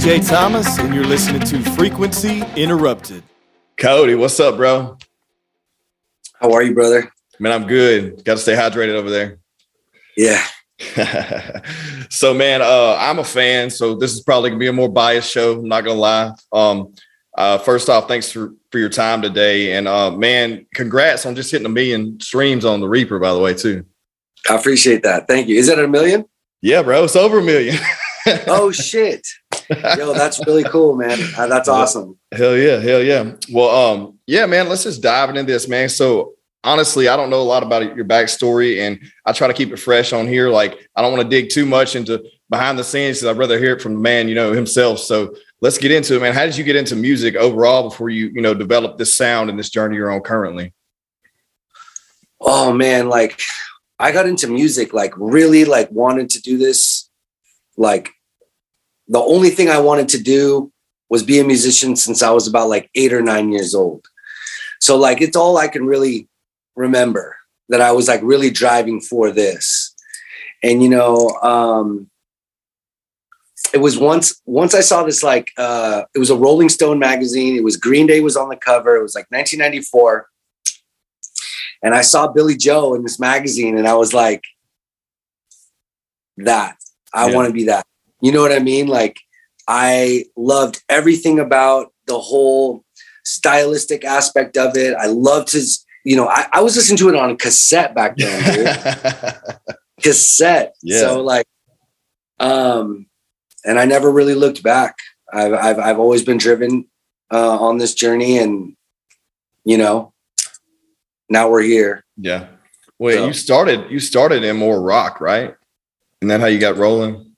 DJ Thomas, and you're listening to Frequency Interrupted. Cody, what's up, bro? How are you, brother? Man, I'm good. Got to stay hydrated over there. Yeah. so, man, uh, I'm a fan. So this is probably gonna be a more biased show. I'm not gonna lie. Um, uh, first off, thanks for, for your time today, and uh, man, congrats on just hitting a million streams on the Reaper. By the way, too. I appreciate that. Thank you. Is that a million? Yeah, bro. It's over a million. oh shit! Yo, that's really cool, man. Uh, that's awesome. Hell yeah, hell yeah. Well, um, yeah, man. Let's just dive into this, man. So honestly, I don't know a lot about your backstory, and I try to keep it fresh on here. Like, I don't want to dig too much into behind the scenes. because I'd rather hear it from the man, you know, himself. So let's get into it, man. How did you get into music overall before you, you know, develop this sound and this journey you're on currently? Oh man, like I got into music, like really, like wanted to do this, like the only thing I wanted to do was be a musician since I was about like eight or nine years old. So like it's all I can really remember that I was like really driving for this. And you know, um it was once once I saw this like uh it was a Rolling Stone magazine. It was Green Day was on the cover. It was like 1994. And I saw Billie Joe in this magazine and I was like that. I yeah. want to be that. You know what I mean? Like I loved everything about the whole stylistic aspect of it. I loved his, you know, I, I was listening to it on cassette back then, cassette. Yeah. So like, um, and I never really looked back. I've, I've, I've always been driven uh, on this journey and, you know, now we're here. Yeah. Wait, so. you started, you started in more rock, right? And then how you got rolling?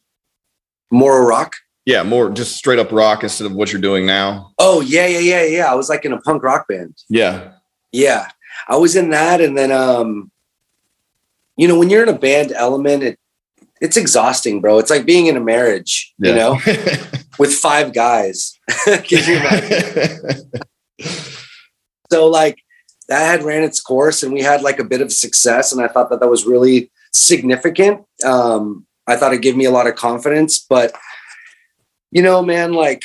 More rock? Yeah, more just straight up rock instead of what you're doing now. Oh yeah, yeah, yeah, yeah. I was like in a punk rock band. Yeah. Yeah. I was in that and then um you know, when you're in a band element, it it's exhausting, bro. It's like being in a marriage, yeah. you know, with five guys. so like that had ran its course and we had like a bit of success and I thought that that was really significant. Um I thought it'd give me a lot of confidence. But, you know, man, like,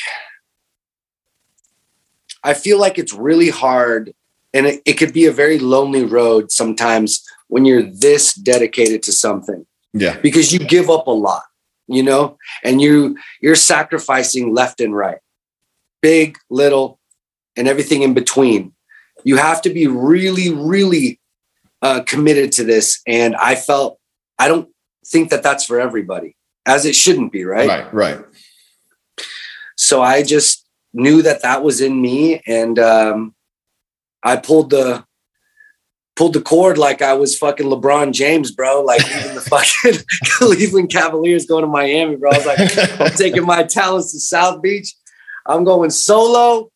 I feel like it's really hard and it, it could be a very lonely road sometimes when you're this dedicated to something. Yeah. Because you give up a lot, you know, and you you're sacrificing left and right. Big, little, and everything in between. You have to be really, really uh, committed to this. And I felt I don't think that that's for everybody, as it shouldn't be, right? Right, right. So I just knew that that was in me, and um, I pulled the pulled the cord like I was fucking LeBron James, bro. Like even the fucking Cleveland Cavaliers going to Miami, bro. I was like, I'm taking my talents to South Beach. I'm going solo,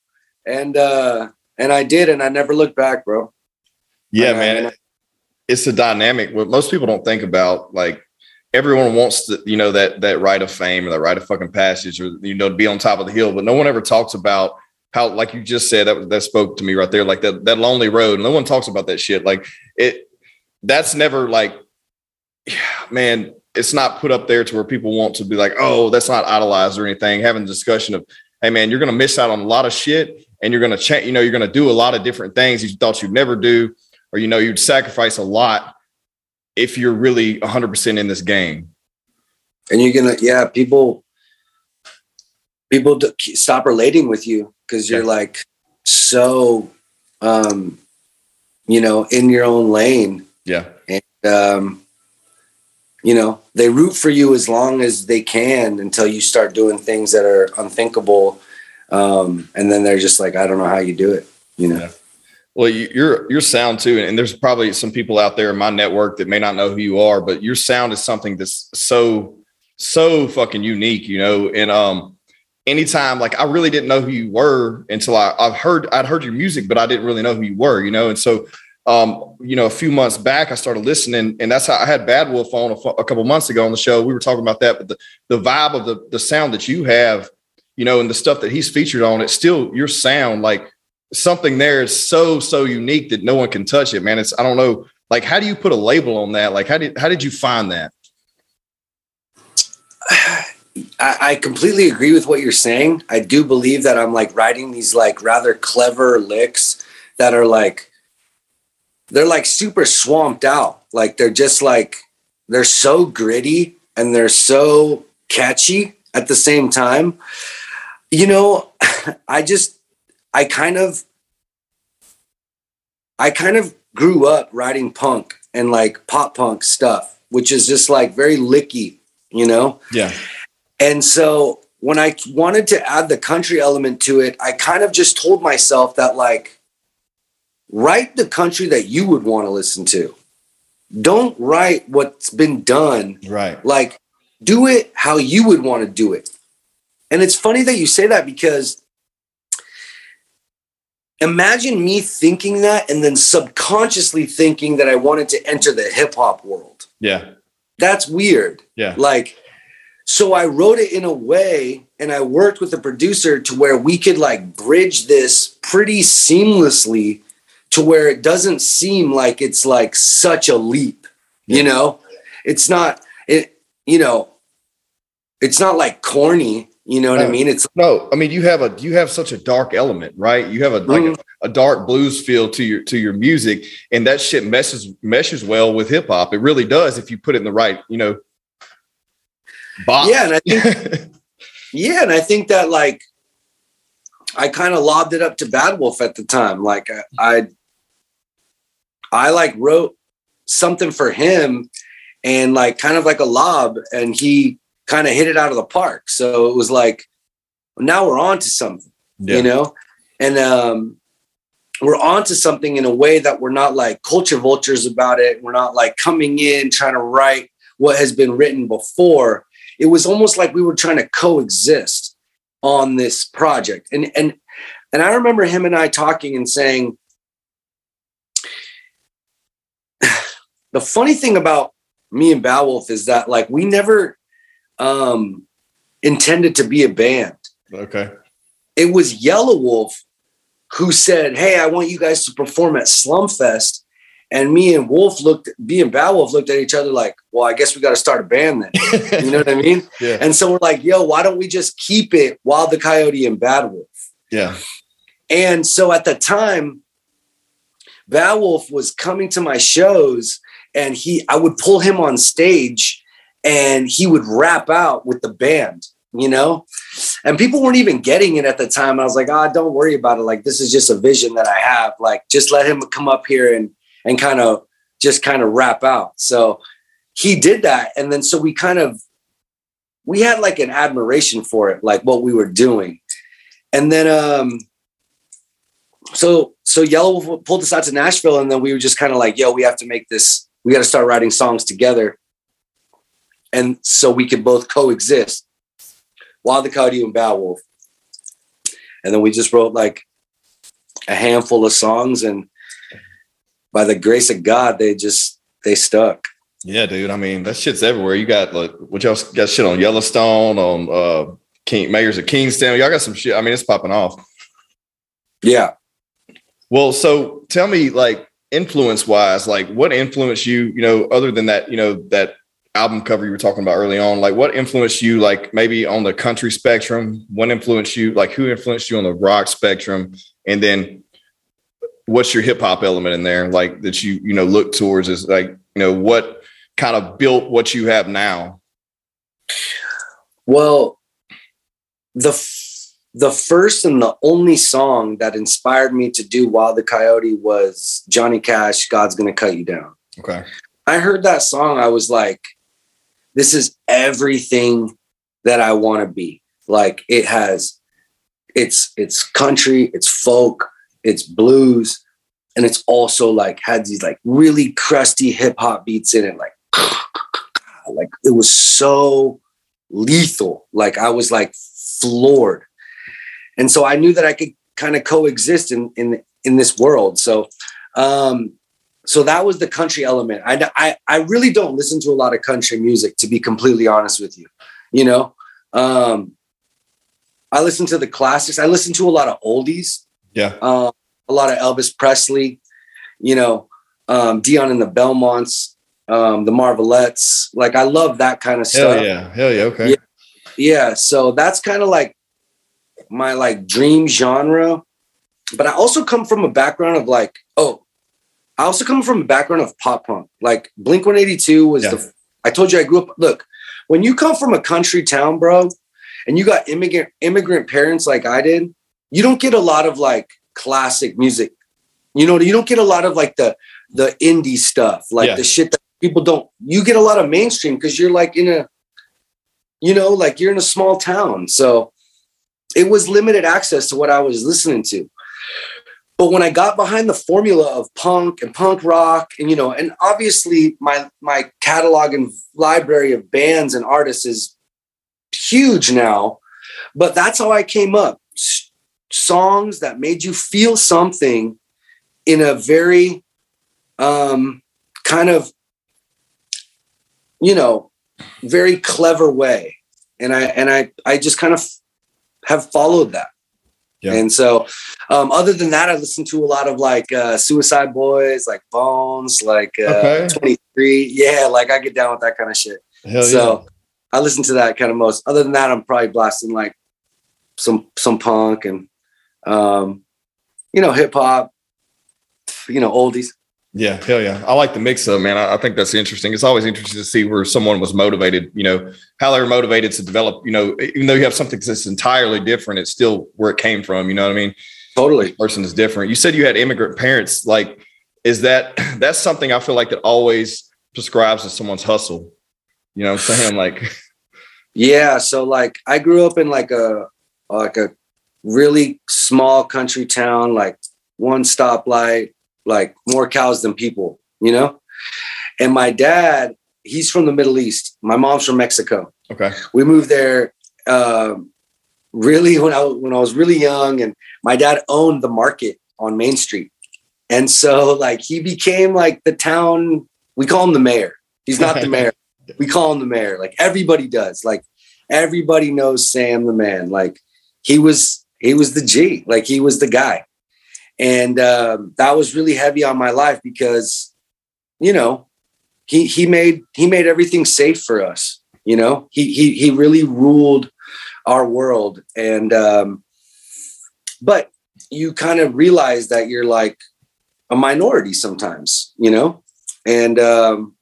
and uh, and I did, and I never looked back, bro. Yeah, man. it's a dynamic. What most people don't think about, like everyone wants to, you know, that that rite of fame or that right of fucking passage or you know, to be on top of the hill, but no one ever talks about how, like you just said, that that spoke to me right there, like that that lonely road. No one talks about that shit. Like it, that's never like, man, it's not put up there to where people want to be like, oh, that's not idolized or anything. Having a discussion of, hey, man, you're to miss out on a lot of shit, and you're to change. You know, you're to do a lot of different things you thought you'd never do, or you know, you'd sacrifice a lot if you're really 100% in this game. And you're going to, yeah, people, people stop relating with you because you're yeah. like so, um, you know, in your own lane. Yeah. And, um, you know, they root for you as long as they can until you start doing things that are unthinkable. Um, and then they're just like, I don't know how you do it, you know? Yeah. Well, your your sound too, and there's probably some people out there in my network that may not know who you are, but your sound is something that's so so fucking unique, you know. And um, anytime like I really didn't know who you were until I I've heard I'd heard your music, but I didn't really know who you were, you know. And so, um, you know, a few months back, I started listening, and that's how I had Bad Wolf on a, a couple months ago on the show. We were talking about that, but the the vibe of the the sound that you have, you know, and the stuff that he's featured on, it's still your sound like something there is so so unique that no one can touch it man it's i don't know like how do you put a label on that like how did how did you find that I, I completely agree with what you're saying. I do believe that I'm like writing these like rather clever licks that are like they're like super swamped out. Like they're just like they're so gritty and they're so catchy at the same time. You know, I just I kind of I kind of grew up writing punk and like pop punk stuff, which is just like very licky, you know? Yeah. And so when I wanted to add the country element to it, I kind of just told myself that like write the country that you would want to listen to. Don't write what's been done. Right. Like do it how you would want to do it. And it's funny that you say that because imagine me thinking that and then subconsciously thinking that I wanted to enter the hip hop world. Yeah. That's weird. Yeah. Like, so I wrote it in a way and I worked with the producer to where we could like bridge this pretty seamlessly to where it doesn't seem like it's like such a leap, you know? It's not it, you know, it's not like corny, you know what No. I mean? It's No, I mean you have a you have such a dark element, right? You have a like a, a dark blues feel to your to your music, and that shit meshes meshes well with hip hop. It really does if you put it in the right, you know, box. yeah, and I think Yeah, and I think that like I kind of lobbed it up to Bad Wolf at the time. Like I, I, I like wrote something for him, and like kind of like a lob, and he kind of hit it out of the park. So it was like now we're on to something, Yeah. you know, and um, we're on to something in a way that we're not like culture vultures about it. We're not like coming in trying to write what has been written before it was almost like we were trying to coexist on this project and and and i remember him and i talking and saying the funny thing about me and Bowolf is that like we never um intended to be a band okay. it was Yelawolf who said, Hey, I want you guys to perform at Slumfest. And me and Wolf looked, me and Bow Wolf looked at each other like, Well, I guess we got to start a band then. You know what I mean? yeah. And so we're like, Yo, why don't we just keep it Wild the Coyote and Bad Wolf? Yeah. And so at the time, Bow Wolf was coming to my shows and he, I would pull him on stage and he would rap out with the band, you know? And people weren't even getting it at the time. I was like, ah, don't worry about it. Like, this is just a vision that I have. Like, just let him come up here and, and kind of just kind of rap out. So he did that. And then so we kind of, we had like an admiration for it, like what we were doing. And then, um, so so Yellow pulled us out to Nashville, and then we were just kind of like, "Yo, we have to make this. We got to start writing songs together." And so we can both coexist, Wild the Coyote and Bow Wolf. And then we just wrote like a handful of songs, and by the grace of God, they just they stuck. Yeah, dude. I mean, that shit's everywhere. You got like what y'all got shit on Yellowstone, on uh King Mayors of Kingstown. Y'all got some shit. I mean, it's popping off. Yeah. Well, so tell me, like, influence wise, like, what influenced you, you know, other than that, you know, that album cover you were talking about early on, like, what influenced you, like, maybe on the country spectrum? What influenced you, like, who influenced you on the rock spectrum? And then what's your hip hop element in there, like, that you, you know, look towards is like, you know, what kind of built what you have now? Well, the f- the first and the only song that inspired me to do Wild the Coyote was Johnny Cash. God's gonna cut you down. Okay. I heard that song. I was like, this is everything that I want to be. Like it has, it's it's country, it's folk, it's blues, and it's also like had these like really crusty hip hop beats in it, like like it was so lethal. Like I was like floored, and so I knew that I could kind of coexist in in in this world. So um so that was the country element. I, I I really don't listen to a lot of country music, to be completely honest with you. You know, um, I listen to the classics. I listen to a lot of oldies, Yeah. um, a lot of Elvis Presley. You know, um, Dion and the Belmonts, um, the Marvelettes. Like I love that kind of Hell stuff. yeah. Hell yeah. Okay. Yeah. yeah, so that's kind of like my like dream genre. But I also come from a background of like, oh, I also come from a background of pop punk. Like Blink 182 was Yeah. the I told you I grew up. Look, when you come from a country town, bro, and you got immigrant immigrant parents like I did, you don't get a lot of like classic music. You know, you don't get a lot of like the the indie stuff, like Yeah. the shit that people don't. You get a lot of mainstream because you're like in a, you know, like you're in a small town. So it was limited access to what I was listening to. But when I got behind the formula of punk and punk rock, and you know, and obviously my my catalog and library of bands and artists is huge now, but that's how I came up. S- songs that made you feel something in a very um kind of you know very clever way and i and i i just kind of have followed that Yeah. and so um other than that i listen to a lot of like uh suicide boys like bones like uh Okay. 23 yeah like i get down with that kind of shit Hell so I listen to that kind of most. Other than that, I'm probably blasting like some some punk and um, you know hip hop, you know oldies. Yeah, hell yeah. I like the mix up, man. I, I think that's interesting. It's always interesting to see where someone was motivated, you know, how they were motivated to develop, you know, even though you have something that's entirely different, it's still where it came from. You know what I mean? Totally. Person is different. You said you had immigrant parents. Like, is that that's something I feel like that always prescribes to someone's hustle. You know what I'm saying? Like, Yeah. So like I grew up in like a like a really small country town, like one stoplight, like more cows than people, you know? And my dad, he's from the Middle East. My mom's from Mexico. okay. we moved there um, really when I when I was really young, and my dad owned the market on Main Street, and so like he became like the town. We call him the mayor. He's not the mayor. We call him the mayor. Like everybody does. Like everybody knows Sam the man. Like he was he was the G. Like he was the guy, and um, that was really heavy on my life because you know he he made he made everything safe for us you know? He he he really ruled our world. And um but you kind of realize that you're like a minority sometimes you know? And um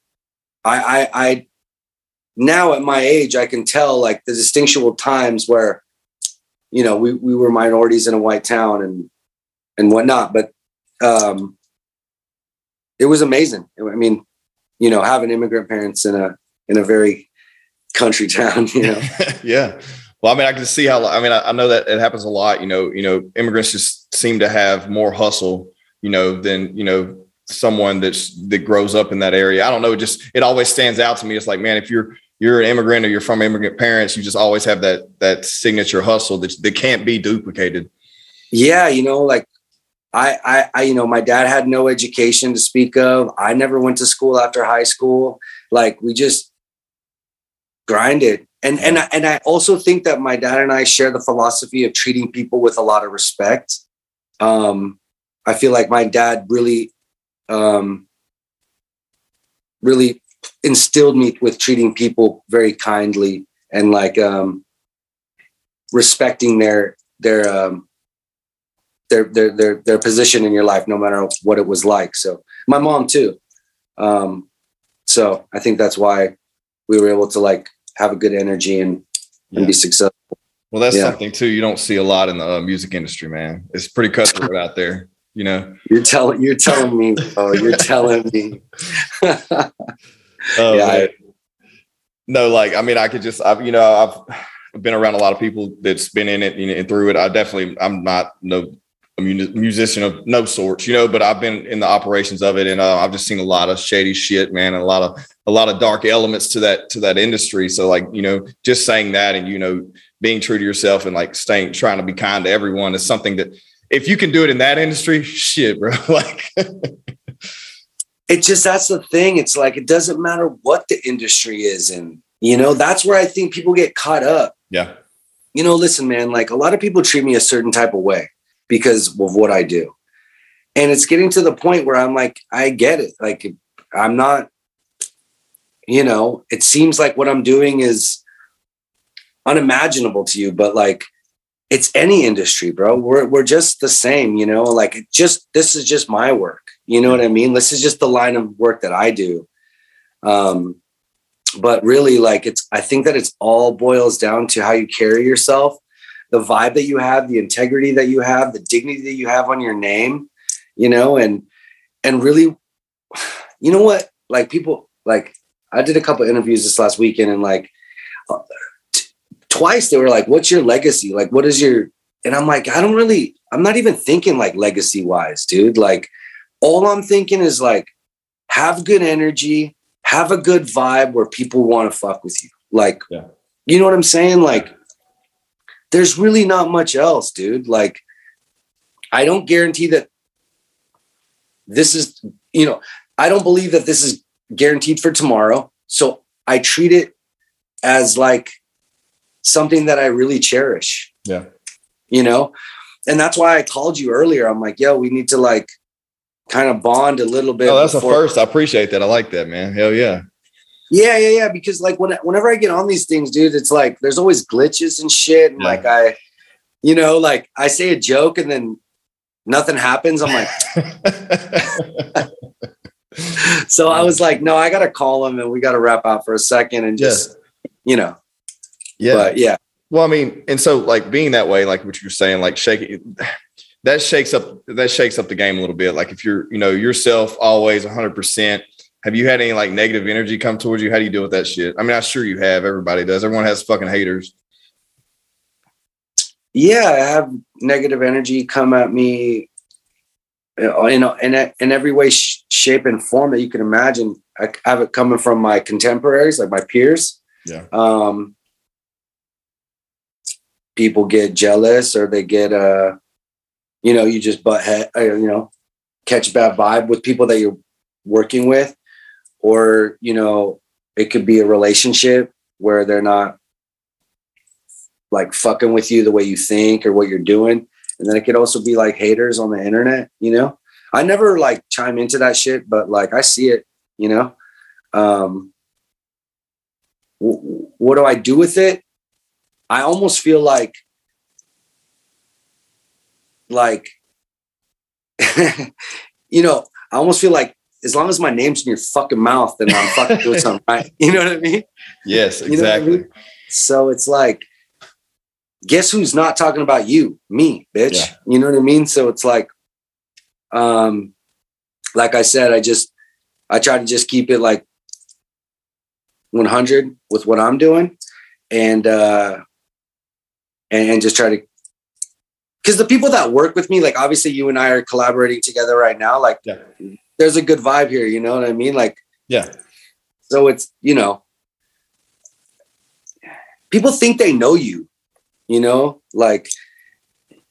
i i i now at my age i can tell like the distinctual times where you know we we were minorities in a white town and and whatnot but um it was amazing i mean you know having immigrant parents in a in a very country town you know yeah. Well, I mean, I can see how. I mean, I, I know that it happens a lot. You know, you know, immigrants just seem to have more hustle. You know, than you know someone that's that grows up in that area. I don't know. Just it always stands out to me. It's like, man, if you're you're an immigrant or you're from immigrant parents, you just always have that that signature hustle that that can't be duplicated. yeah you know like I, I i you know my dad had no education to speak of. I never went to school after high school. Like we just grinded. And and I, and i also think that my dad and i share the philosophy of treating people with a lot of respect. Um i feel like my dad really um really instilled me with treating people very kindly and like um respecting their their um their their their their position in your life, no matter what it was like. So my mom too. Um, so I think that's why we were able to like have a good energy and and be successful. Well, that's Yeah. something too you don't see a lot in the uh, music industry, man. It's pretty cutthroat out there. You know. You're telling you're telling me, oh, you're telling me. Oh, Yeah, man. no, like I mean, I could just, I've you know, I've I've been around a lot of people that's been in it you know, and through it. I definitely, I'm not no a musician of no sorts, you know, but I've been in the operations of it, and uh, I've just seen a lot of shady shit, man, and a lot of a lot of dark elements to that to that industry. So, like, you know, just saying that, and you know, being true to yourself, and like staying, trying to be kind to everyone is something that. If you can do it in that industry, shit, bro. Like, it just that's the thing. It's like it doesn't matter what the industry is in. You know, that's where I think people get caught up. yeah, you know, listen, man, like a lot of people treat me a certain type of way because of what I do. And it's getting to the point where I'm like, I get it. Like, I'm not, you know, it seems like what I'm doing is unimaginable to you, but like it's any industry, bro. We're we're just the same, you know. Like just this is just my work. You know what I mean? This is just the line of work that I do. Um, but really, like it's I think that it's all boils down to how you carry yourself, the vibe that you have, the integrity that you have, the dignity that you have on your name, you know, and and really, you know what? Like people like I did a couple interviews this last weekend, and like uh, twice they were like, "What's your legacy? Like, what is your?" And I'm like, I don't really. I'm not even thinking like legacy wise, dude. Like, all I'm thinking is like, have good energy, have a good vibe where people want to fuck with you. Like, yeah. you know what I'm saying? Like, there's really not much else, dude. Like, I don't guarantee that this is, you know, I don't believe that this is guaranteed for tomorrow. So I treat it as like something that I really cherish. Yeah. You know, and that's why I called you earlier. I'm like, yo, we need to like kind of bond a little bit. Oh, that's before. the first. I appreciate that. I like that, man. Hell yeah. Yeah, yeah, yeah. Because like when, whenever I get on these things, dude, it's like there's always glitches and shit. And yeah. like I, you know, like I say a joke and then nothing happens. I'm like, so I was like, no, I gotta call him and we gotta wrap out for a second and just, yeah. you know, yeah. But yeah. Well, I mean, and so like being that way, like what you're saying, like shaking that shakes up that shakes up the game a little bit. Like if you're, you know, yourself always 100 percent have you had any like negative energy come towards you? How do you deal with that shit? I mean, I'm sure you have. Everybody does. Everyone has fucking haters. Yeah, I have negative energy come at me uh, in in in every way, shape, and form that you can imagine. I have it coming from my contemporaries, like my peers. Yeah. Um, people get jealous or they get uh, you know, you just butt head, uh, you know, catch a bad vibe with people that you're working with or you know it could be a relationship where they're not like fucking with you the way you think or what you're doing. And then it could also be like haters on the internet you know? I never like chime into that shit but like i see it you know? Um w- what do i do with it? I almost feel like like you know i almost feel like as long as my name's in your fucking mouth, then I'm fucking doing something right. You know what I mean? Yes, exactly. I mean? So it's like, guess who's not talking about you? Me, bitch. Yeah. You know what I mean? So it's like, um, like I said, I just I try to just keep it like 100 with what I'm doing, and uh, and just try to because the people that work with me, like obviously you and I are collaborating together right now, like. Yeah there's a good vibe here. You know what I mean? Like, yeah. So it's, you know, people think they know you, you know, like,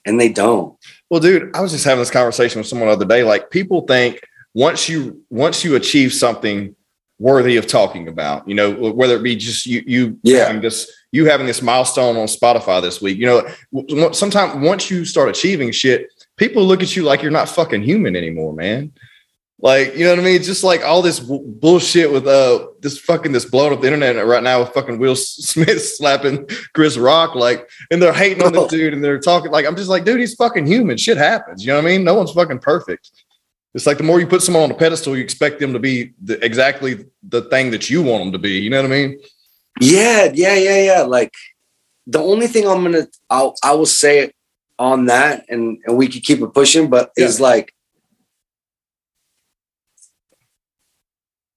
and they don't. Well, dude, I was just having this conversation with someone the other day. Like, people think once you once you achieve something worthy of talking about, you know, whether it be just you you yeah. having this you having this milestone on Spotify this week, you know, sometimes once you start achieving shit, people look at you like you're not fucking human anymore, man. Like, you know what I mean? It's just like all this w- bullshit with uh this fucking this blowing up the internet right now with fucking Will Smith slapping Chris Rock, like, and they're hating on this dude and they're talking like I'm just like, dude, he's fucking human. Shit happens. You know what I mean? No one's fucking perfect. It's like the more you put someone on a pedestal, you expect them to be the, exactly the thing that you want them to be. You know what I mean? Yeah, yeah, yeah, yeah. Like the only thing I'm gonna I'll I will say on that, and and we could keep it pushing, but yeah. is like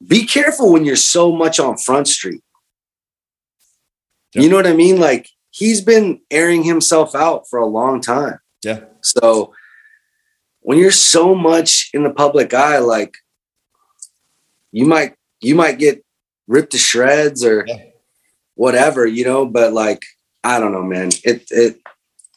be careful when you're so much on Front Street. Yep. You know what I mean? Like he's been airing himself out for a long time. Yeah. So when you're so much in the public eye, like you might you might get ripped to shreds or yeah. whatever, you know, but like I don't know, man. It it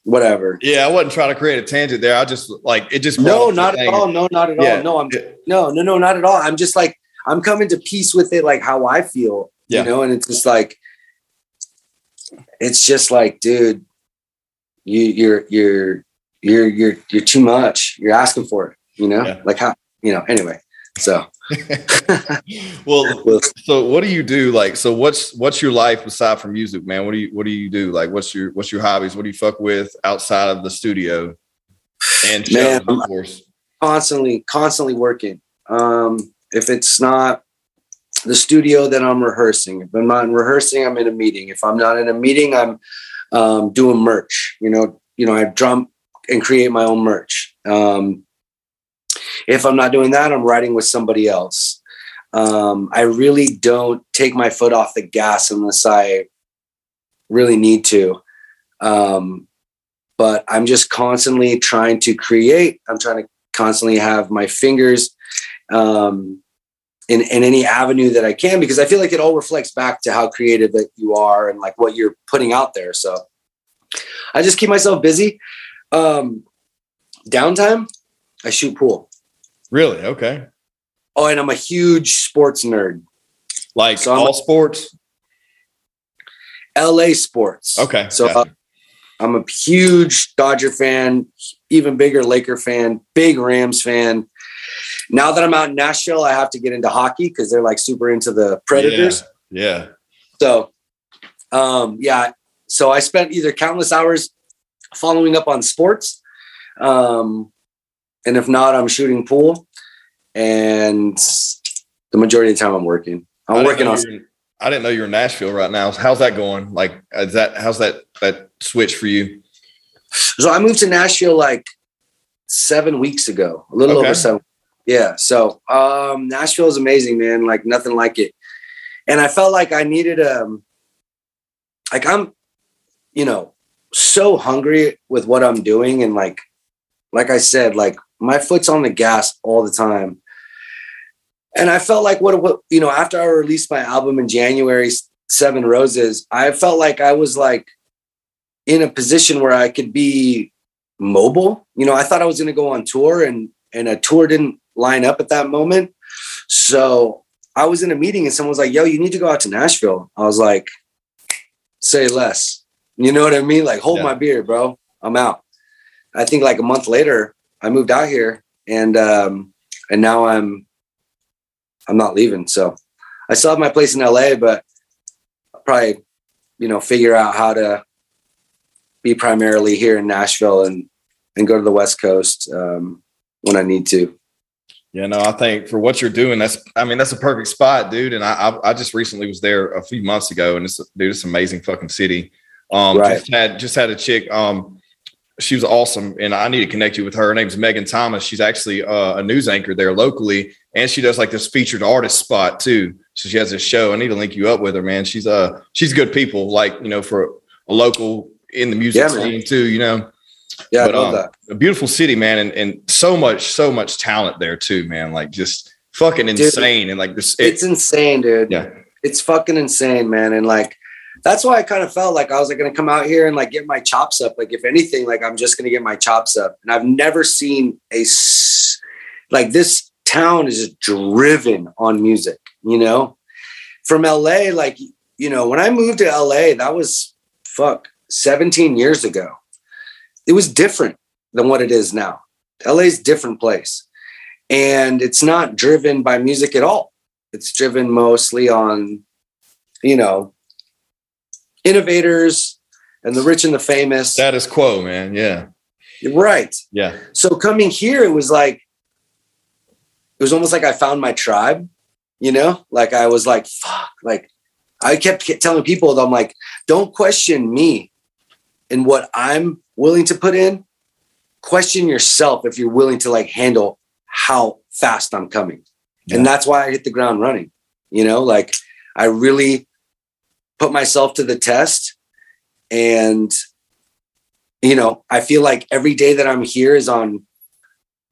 whatever. Yeah, I wasn't trying to create a tangent there. I just like it just No, not at all. No, not at yeah. all. No, I'm no, no, no, not at all. I'm just like I'm coming to peace with it, like how I feel, yeah. you know, and it's just like, it's just like, dude, you, you're, you're, you're, you're, you're too much. You're asking for it, you know, yeah. like how, you know, anyway. So well, so what do you do? Like, so what's what's your life aside from music, man? What do you what do you do? Like, what's your what's your hobbies? What do you fuck with outside of the studio? And Man, shows, of course. constantly, constantly working. Um, if it's not the studio, then I'm rehearsing. If I'm not in rehearsing, I'm in a meeting. If I'm not in a meeting, I'm um, doing merch. You know, you know, I drum and create my own merch. Um, if I'm not doing that, I'm writing with somebody else. Um, I really don't take my foot off the gas unless I really need to. Um, but I'm just constantly trying to create. I'm trying to constantly have my fingers um, in, in any avenue that I can because I feel like it all reflects back to how creative that you are and like what you're putting out there. So I just keep myself busy. Um, downtime, I shoot pool. Really? Okay. Oh, and I'm a huge sports nerd. Like So all sports? LA sports. Okay. So gotcha. uh, I'm a huge Dodger fan, even bigger Laker fan, big Rams fan. Now that I'm out in Nashville, I have to get into hockey because they're like super into the Predators. Yeah. So, um, yeah. So I spent either countless hours following up on sports, um, and if not, I'm shooting pool, and the majority of the time I'm working. I'm working on. you were in- I didn't know you were in Nashville right now. How's that going? Like, is that how's that that switch for you? So I moved to Nashville like seven weeks ago, a little Okay. over seven. Yeah. So um, Nashville is amazing, man. Like nothing like it. And I felt like I needed um, like I'm, you know, so hungry with what I'm doing, and like, like I said, like my foot's on the gas all the time. And I felt like what, what you know, after I released my album in January, Seven Roses, I felt like I was like in a position where I could be mobile. You know, I thought I was going to go on tour and and a tour didn't line up at that moment. So I was in a meeting and someone was like, "Yo, you need to go out to Nashville." I was like, "Say less." You know what I mean? Like, hold Yeah. my beer, bro. I'm out. I think like a month later, I moved out here and um and now I'm I'm not leaving. So I still have my place in LA, but I'll probably, you know, figure out how to be primarily here in Nashville and and go to the West Coast um, when I need to. Yeah, no, I think for what you're doing, that's I mean, that's a perfect spot, dude. And I I, I just recently was there a few months ago, and it's dude, it's an amazing fucking city. Um, Right. just had just had a chick. Um, she was awesome, and I need to connect you with her. Her name's Megan Thomas. She's actually uh, a news anchor there locally, and she does like this featured artist spot too. So she has a show. I need to link you up with her, man. She's uh she's good people, like you know, for a local in the music Yeah, man. scene too. You know, Yeah, But, I love um, that. a beautiful city, man, and, and so much, so much talent there too, man. Like just fucking Dude, insane, and like this, it, It's insane, dude. yeah, It's fucking insane, man. And like, that's why I kind of felt like I was like going to come out here and like get my chops up. Like, if anything, like I'm just going to get my chops up. And I've never seen a s- like this town is just driven on music. You know, from LA, like you know, when I moved to LA, that was fuck 17 years ago. It was different than what it is now. LA's a different place. And it's not driven by music at all. It's driven mostly on, you know, innovators and the rich and the famous. status quo, man. Yeah, right. yeah, So coming here, it was like, it was almost like I found my tribe, you know, like I was like, fuck, like I kept telling people that I'm like, don't question me and what I'm willing to put in. Question yourself if you're willing to like handle how fast I'm coming. Yeah. And that's why I hit the ground running, you know, like I really put myself to the test and you know i feel like every day that i'm here is on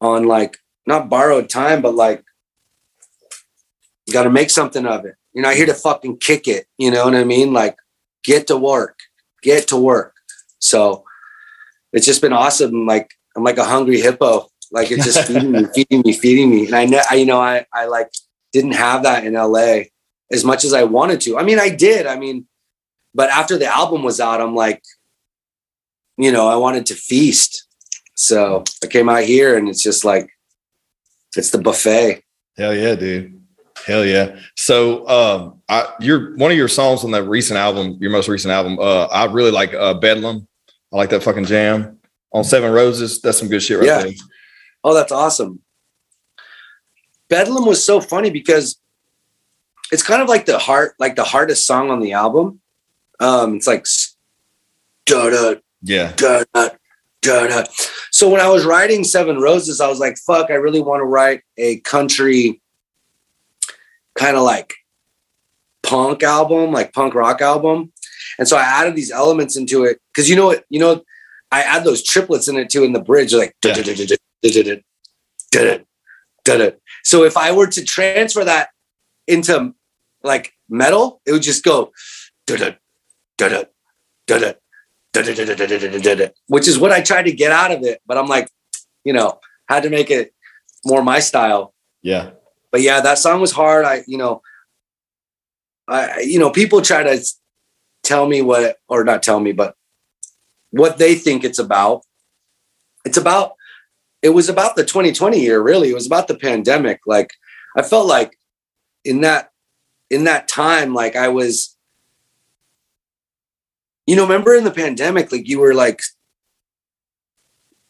on like not borrowed time but like you got to make something of it you're not here to fucking kick it you know what i mean like get to work get to work so it's just been awesome. Like i'm like a hungry hippo. Like it's just feeding me feeding me feeding me. And i know I, you know i i like didn't have that in la as much as i wanted to. I mean i did. I mean but after the album was out i'm like you know i wanted to feast. So i came out here and it's just like it's the buffet. Hell yeah, dude. Hell yeah. So um I your one of your songs on that recent album, your most recent album, uh I really like uh Bedlam. I like that fucking jam on Seven Roses. That's some good shit right Yeah. there. Oh, that's awesome. Bedlam was so funny because it's kind of like the heart, like the hardest song on the album. Um, it's like da da Yeah. da da da da. So when I was writing Seven Roses, I was like, "Fuck, I really want to write a country kind of like punk album, like punk rock album." And so I added these elements into it because you know what, you know, I add those triplets in it too in the bridge, like. So if I were to transfer that into like metal, it would just go which is what I tried to get out of it. But I'm like, you know, had to make it more my style. Yeah. But yeah, that song was hard. I, you know, I, you know, people try to tell me what, or not tell me, but what they think it's about. It's about, it was about the 2020 year, really. It was about the pandemic. Like, I felt like in that, in that time, like I was, you know, remember in the pandemic, like you were like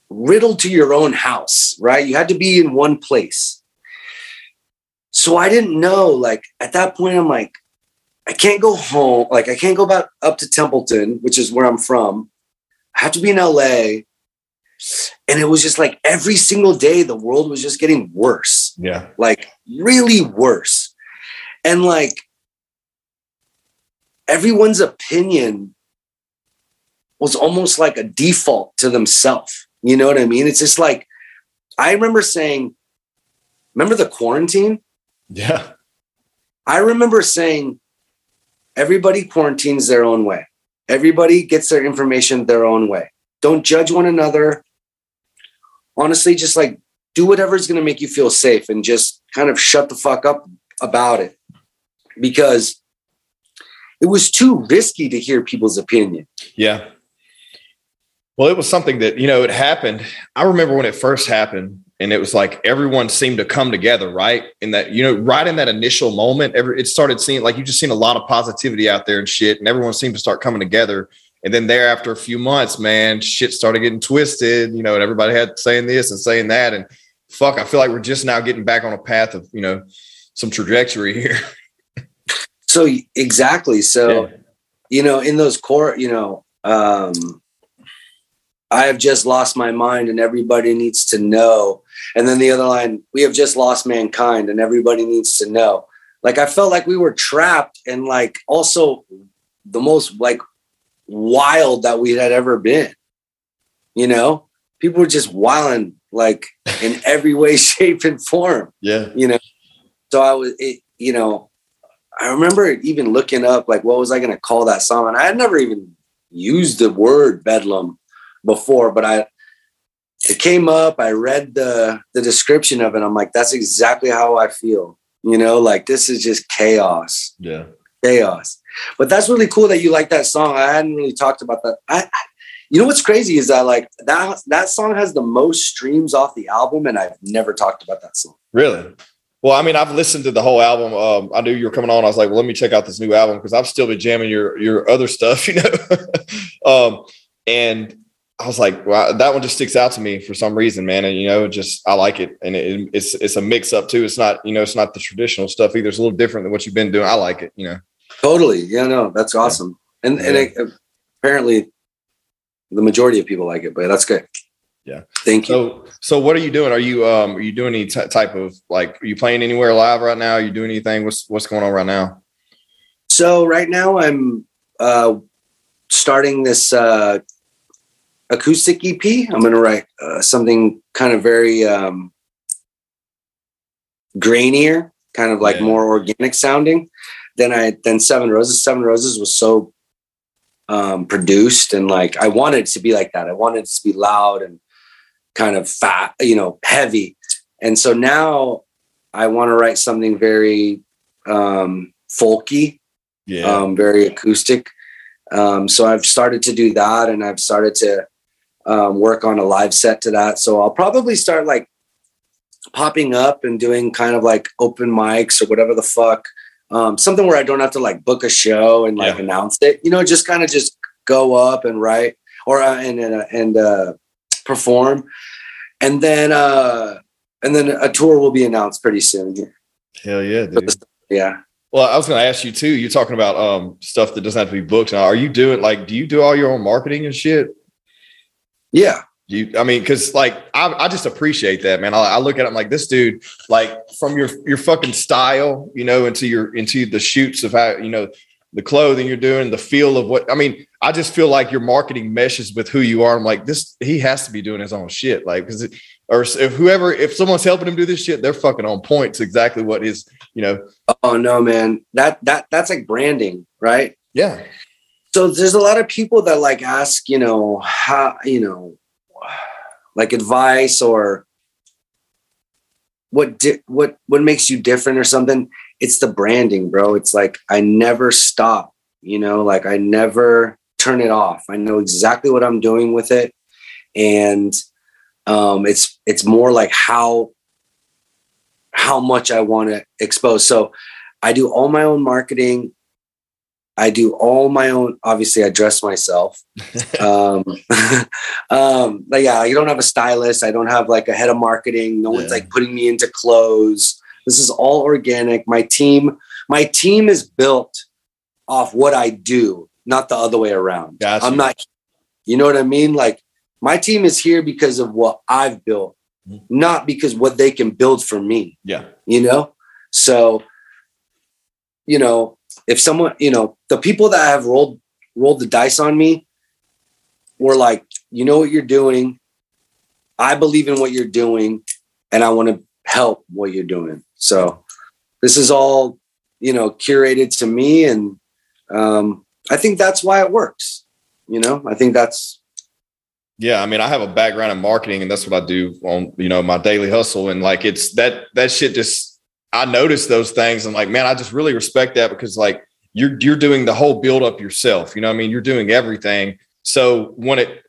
riddled to your own house, right? You had to be in one place. So I didn't know, like at that point, I'm like, I can't go home. Like I can't go back up to Templeton, which is where I'm from. I have to be in LA. And it was just like every single day, the world was just getting worse Yeah. like really worse. And like everyone's opinion was almost like a default to themselves. You know what I mean? It's just like I remember saying, remember the quarantine? Yeah. I remember saying everybody quarantines their own way. Everybody gets their information their own way. Don't judge one another. Honestly, just like do whatever's going to make you feel safe and just kind of shut the fuck up about it because it was too risky to hear people's opinion. Yeah. Well, it was something that, you know, it happened. I remember when it first happened and it was like everyone seemed to come together, right? In that, you know, right in that initial moment, every it started seeing like you just seen a lot of positivity out there and shit, and everyone seemed to start coming together. And then there after a few months, man, shit started getting twisted, you know, and everybody had saying this and saying that. And fuck, I feel like we're just now getting back on a path of, you know, some trajectory here. So exactly. So Yeah. you know, in those core, you know, um, I have just lost my mind and everybody needs to know. And then the other line, we have just lost mankind and everybody needs to know. Like I felt like we were trapped and like also the most like wild that we had ever been. You know, people were just wilding like in every way, shape, and form Yeah. you know so i was it you know i remember even looking up like what was i going to call that song and i had never even used the word bedlam before but i it came up i read the the description of it i'm like that's exactly how i feel you know like this is just chaos Yeah. chaos but that's really cool that you like that song i hadn't really talked about that i, I you know what's crazy is that like that that song has the most streams off the album and i've never talked about that song Really? Well, I mean, I've listened to the whole album. Um, I knew you were coming on. I was like, well, let me check out this new album because I've still been jamming your your other stuff, you know. um, and I was like, wow, that one just sticks out to me for some reason, man. And you know, just I like it, and it, it's it's a mix up too. It's not you know, it's not the traditional stuff either. It's a little different than what you've been doing. I like it, you know. Totally. Yeah, no, that's awesome. And and it, apparently the majority of people like it, but that's good. Yeah. Thank you. So so what are you doing? Are you um are you doing any t- type of like are you playing anywhere live right now? Are you doing anything? What's what's going on right now? So right now I'm uh starting this uh acoustic EP. I'm going to write uh, something kind of very um grainier, kind of like Yeah. more organic sounding. Then I then Seven Roses. Seven Roses was so um produced and like I wanted it to be like that. I wanted it to be loud and kind of fat, you know, heavy. And so now I want to write something very um folky Yeah. um, very acoustic. Um, so I've started to do that, and I've started to um, work on a live set to that. So I'll probably start like popping up and doing kind of like open mics or whatever the fuck. Um, something where I don't have to like book a show and like Yeah. announce it. You know, just kind of just go up and write or uh, and and, uh, and uh, perform, and then uh, and then a tour will be announced pretty soon. Hell yeah, dude. Yeah. Well, I was going to ask you too. You're talking about um stuff that doesn't have to be booked. Now, are you doing like? Do you do all your own marketing and shit? Yeah. You, I mean, because like I, I just appreciate that, man. I, I look at him like this dude, like from your your fucking style, you know, into your into the shoots of how you know the clothing you're doing, the feel of what. I mean, I just feel like your marketing meshes with who you are. I'm like this. He has to be doing his own shit, like because or if whoever if someone's helping him do this shit, they're fucking on point exactly what is you know. Oh no, man. That that that's like branding, right? Yeah, so there's a lot of people that like ask you know how you know like advice or what di- what what makes you different or something. It's the branding bro. It's like i never stop you know? Like i never turn it off. I know exactly what i'm doing with it. And um it's it's more like how how much i want to expose. So i do all my own marketing I do all my own. Obviously, I dress myself. um, um, but yeah, I don't have a stylist. I don't have like a head of marketing. No one's like putting me into clothes. This is all organic. My team, my team is built off what I do, not the other way around. Gotcha. I'm not. You know what I mean? Like my team is here because of what I've built, Mhm. not because what they can build for me yeah, you know so you know if someone you know the people that have rolled rolled the dice on me were like you know what you're doing. I believe in what you're doing and i want to help what you're doing. So this is all you know curated to me and um i think that's why it works you know? I think that's Yeah, I mean, I have a background in marketing, and that's what I do on you know my daily hustle, and like it's that that shit just I notice those things, and like man, I just really respect that because like you're you're doing the whole build up yourself. You know, I mean, you're doing everything. So when it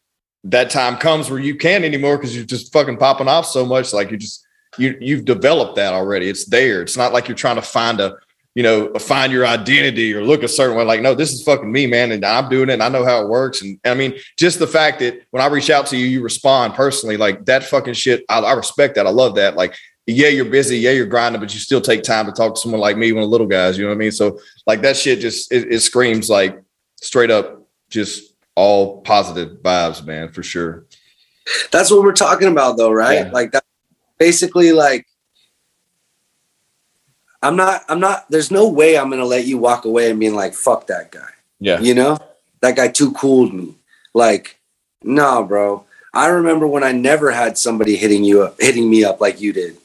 that time comes where you can't anymore because you're just fucking popping off so much, like you just you you've developed that already. It's there. It's not like you're trying to find a you know, find your identity or look a certain way. Like, no, this is fucking me, man, and I'm doing it. And I know how it works. And I mean, just the fact that when I reach out to you, you respond personally. Like that fucking shit. I, I respect that. I love that. Like, yeah, you're busy. Yeah, you're grinding, but you still take time to talk to someone like me, one of the little guys. You know what I mean? So, like that shit just it, it screams like straight up, just all positive vibes, man, for sure. that's what we're talking about though right Yeah. like that basically like i'm not i'm not there's no way i'm gonna let you walk away and being like fuck that guy Yeah. you know that guy too cooled me like nah bro i remember when i never had somebody hitting you up hitting me up like you did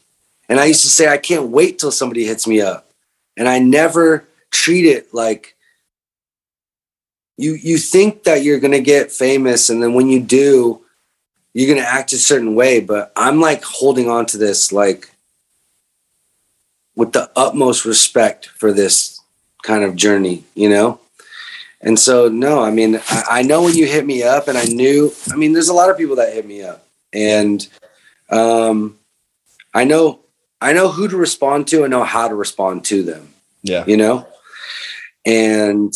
and i used to say i can't wait till somebody hits me up. And i never treat it like you you think that you're gonna get famous and then when you do you're gonna act a certain way. But i'm like holding on to this like with the utmost respect for this kind of journey you know? And so no i mean I, I know when you hit me up and i knew i mean there's a lot of people that hit me up. And um i know i know who to respond to and know how to respond to them. Yeah. you know? And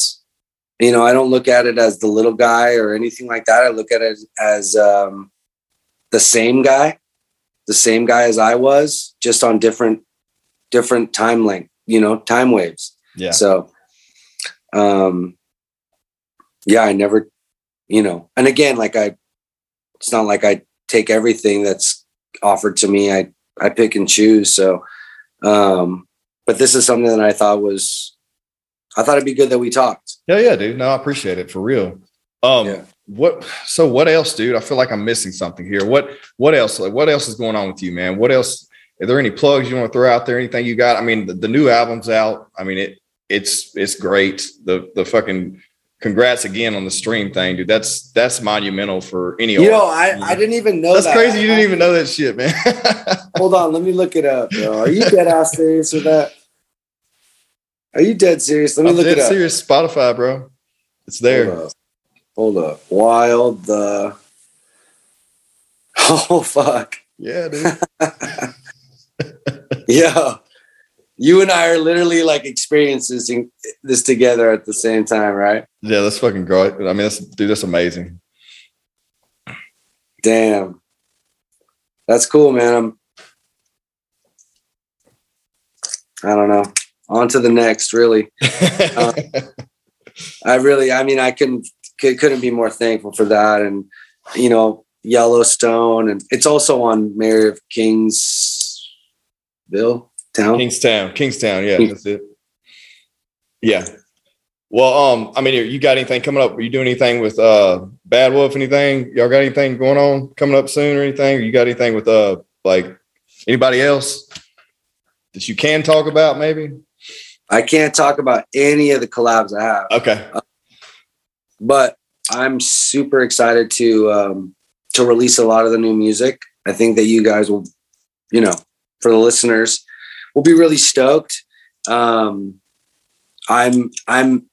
you know i don't look at it as the little guy or anything like that. I look at it as um the same guy the same guy as i was just on different different time length you know time waves. Yeah. so um yeah i never you know and again like i it's not like i take everything that's offered to me. I i pick and choose so um but this is something that i thought was i thought it'd be good that we talked Yeah, yeah, dude. No, I appreciate it for real. Um, Yeah. what? So, what else, dude? I feel like I'm missing something here. What? What else? Like, what else is going on with you, man? What else? Are there any plugs you want to throw out there? Anything you got? I mean, the, the new album's out. I mean, it it's it's great. The the fucking congrats again on the stream thing, dude. That's that's monumental for any. you know i i didn't even know that's that. crazy. You didn't even know that shit, man. hold on let me look it up bro. are you dead ass serious with that are you dead serious let me I'm look dead it up serious. Spotify, bro. It's there. Hold up. Hold up. Wild the Oh fuck. Yeah, dude. Yeah. You and I are literally like experiencing this together at the same time, right? Yeah, that's fucking great. I mean, that's dude, that's amazing. Damn. That's cool, man. I'm I don't know. On to the next, really. Uh, I really, I mean, I couldn't couldn't be more thankful for that, and you know, Yellowstone, and it's also on Mayor of Kingsville town. Kingstown, Kingstown, yeah, that's it. Yeah. Well, um, I mean, you got anything coming up? Are you doing anything with uh Bad Wolf? Anything? Y'all got anything going on coming up soon or anything? You got anything with uh like anybody else that you can talk about? Maybe. I can't talk about any of the collabs I have. Okay. Uh, but I'm super excited to um, to release a lot of the new music. I think that you guys will, you know, for the listeners, will be really stoked. Um, I'm I'm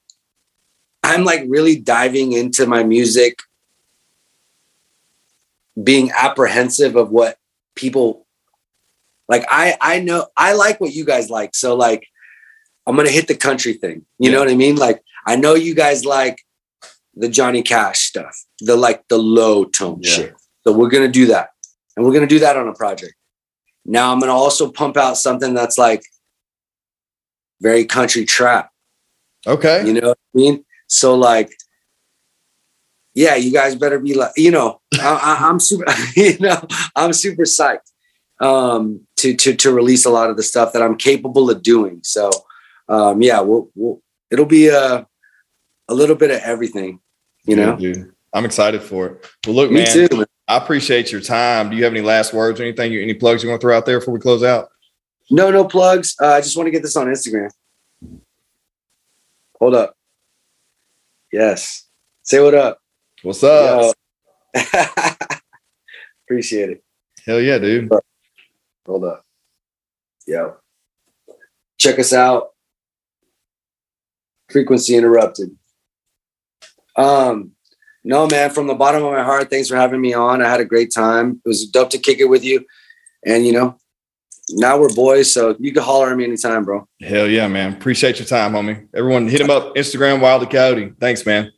I'm like really diving into my music, being apprehensive of what people like. I I know I like what you guys like, so like I'm gonna hit the country thing. You yeah. know what I mean? Like I know you guys like the Johnny Cash stuff, the like the low tone yeah. shit. So we're gonna do that, and we're gonna do that on a project. Now I'm gonna also pump out something that's like very country trap. Okay, you know what I mean? So like, yeah, you guys better be like, you know, I, am super, you know, I'm super psyched um, to to to release a lot of the stuff that I'm capable of doing. So um, yeah, we'll, we'll it'll be a a little bit of everything, you know. dude. I'm excited for it. Well, look, Me man, too, man, I appreciate your time. Do you have any last words or anything? Any plugs you want to throw out there before we close out? No, no plugs. Uh, I just want to get this on Instagram. Hold up. Yes. Say what up. What's up? Appreciate it. Hell yeah, dude. Hold up. Yo. Check us out. Frequency interrupted. Um, no, man, from the bottom of my heart, thanks for having me on. I had a great time. It was dope to kick it with you. And you know, now we're boys, so you can holler at me anytime, bro. Hell yeah, man. Appreciate your time, homie. Everyone hit him up, Instagram Wild the Coyote. Thanks, man.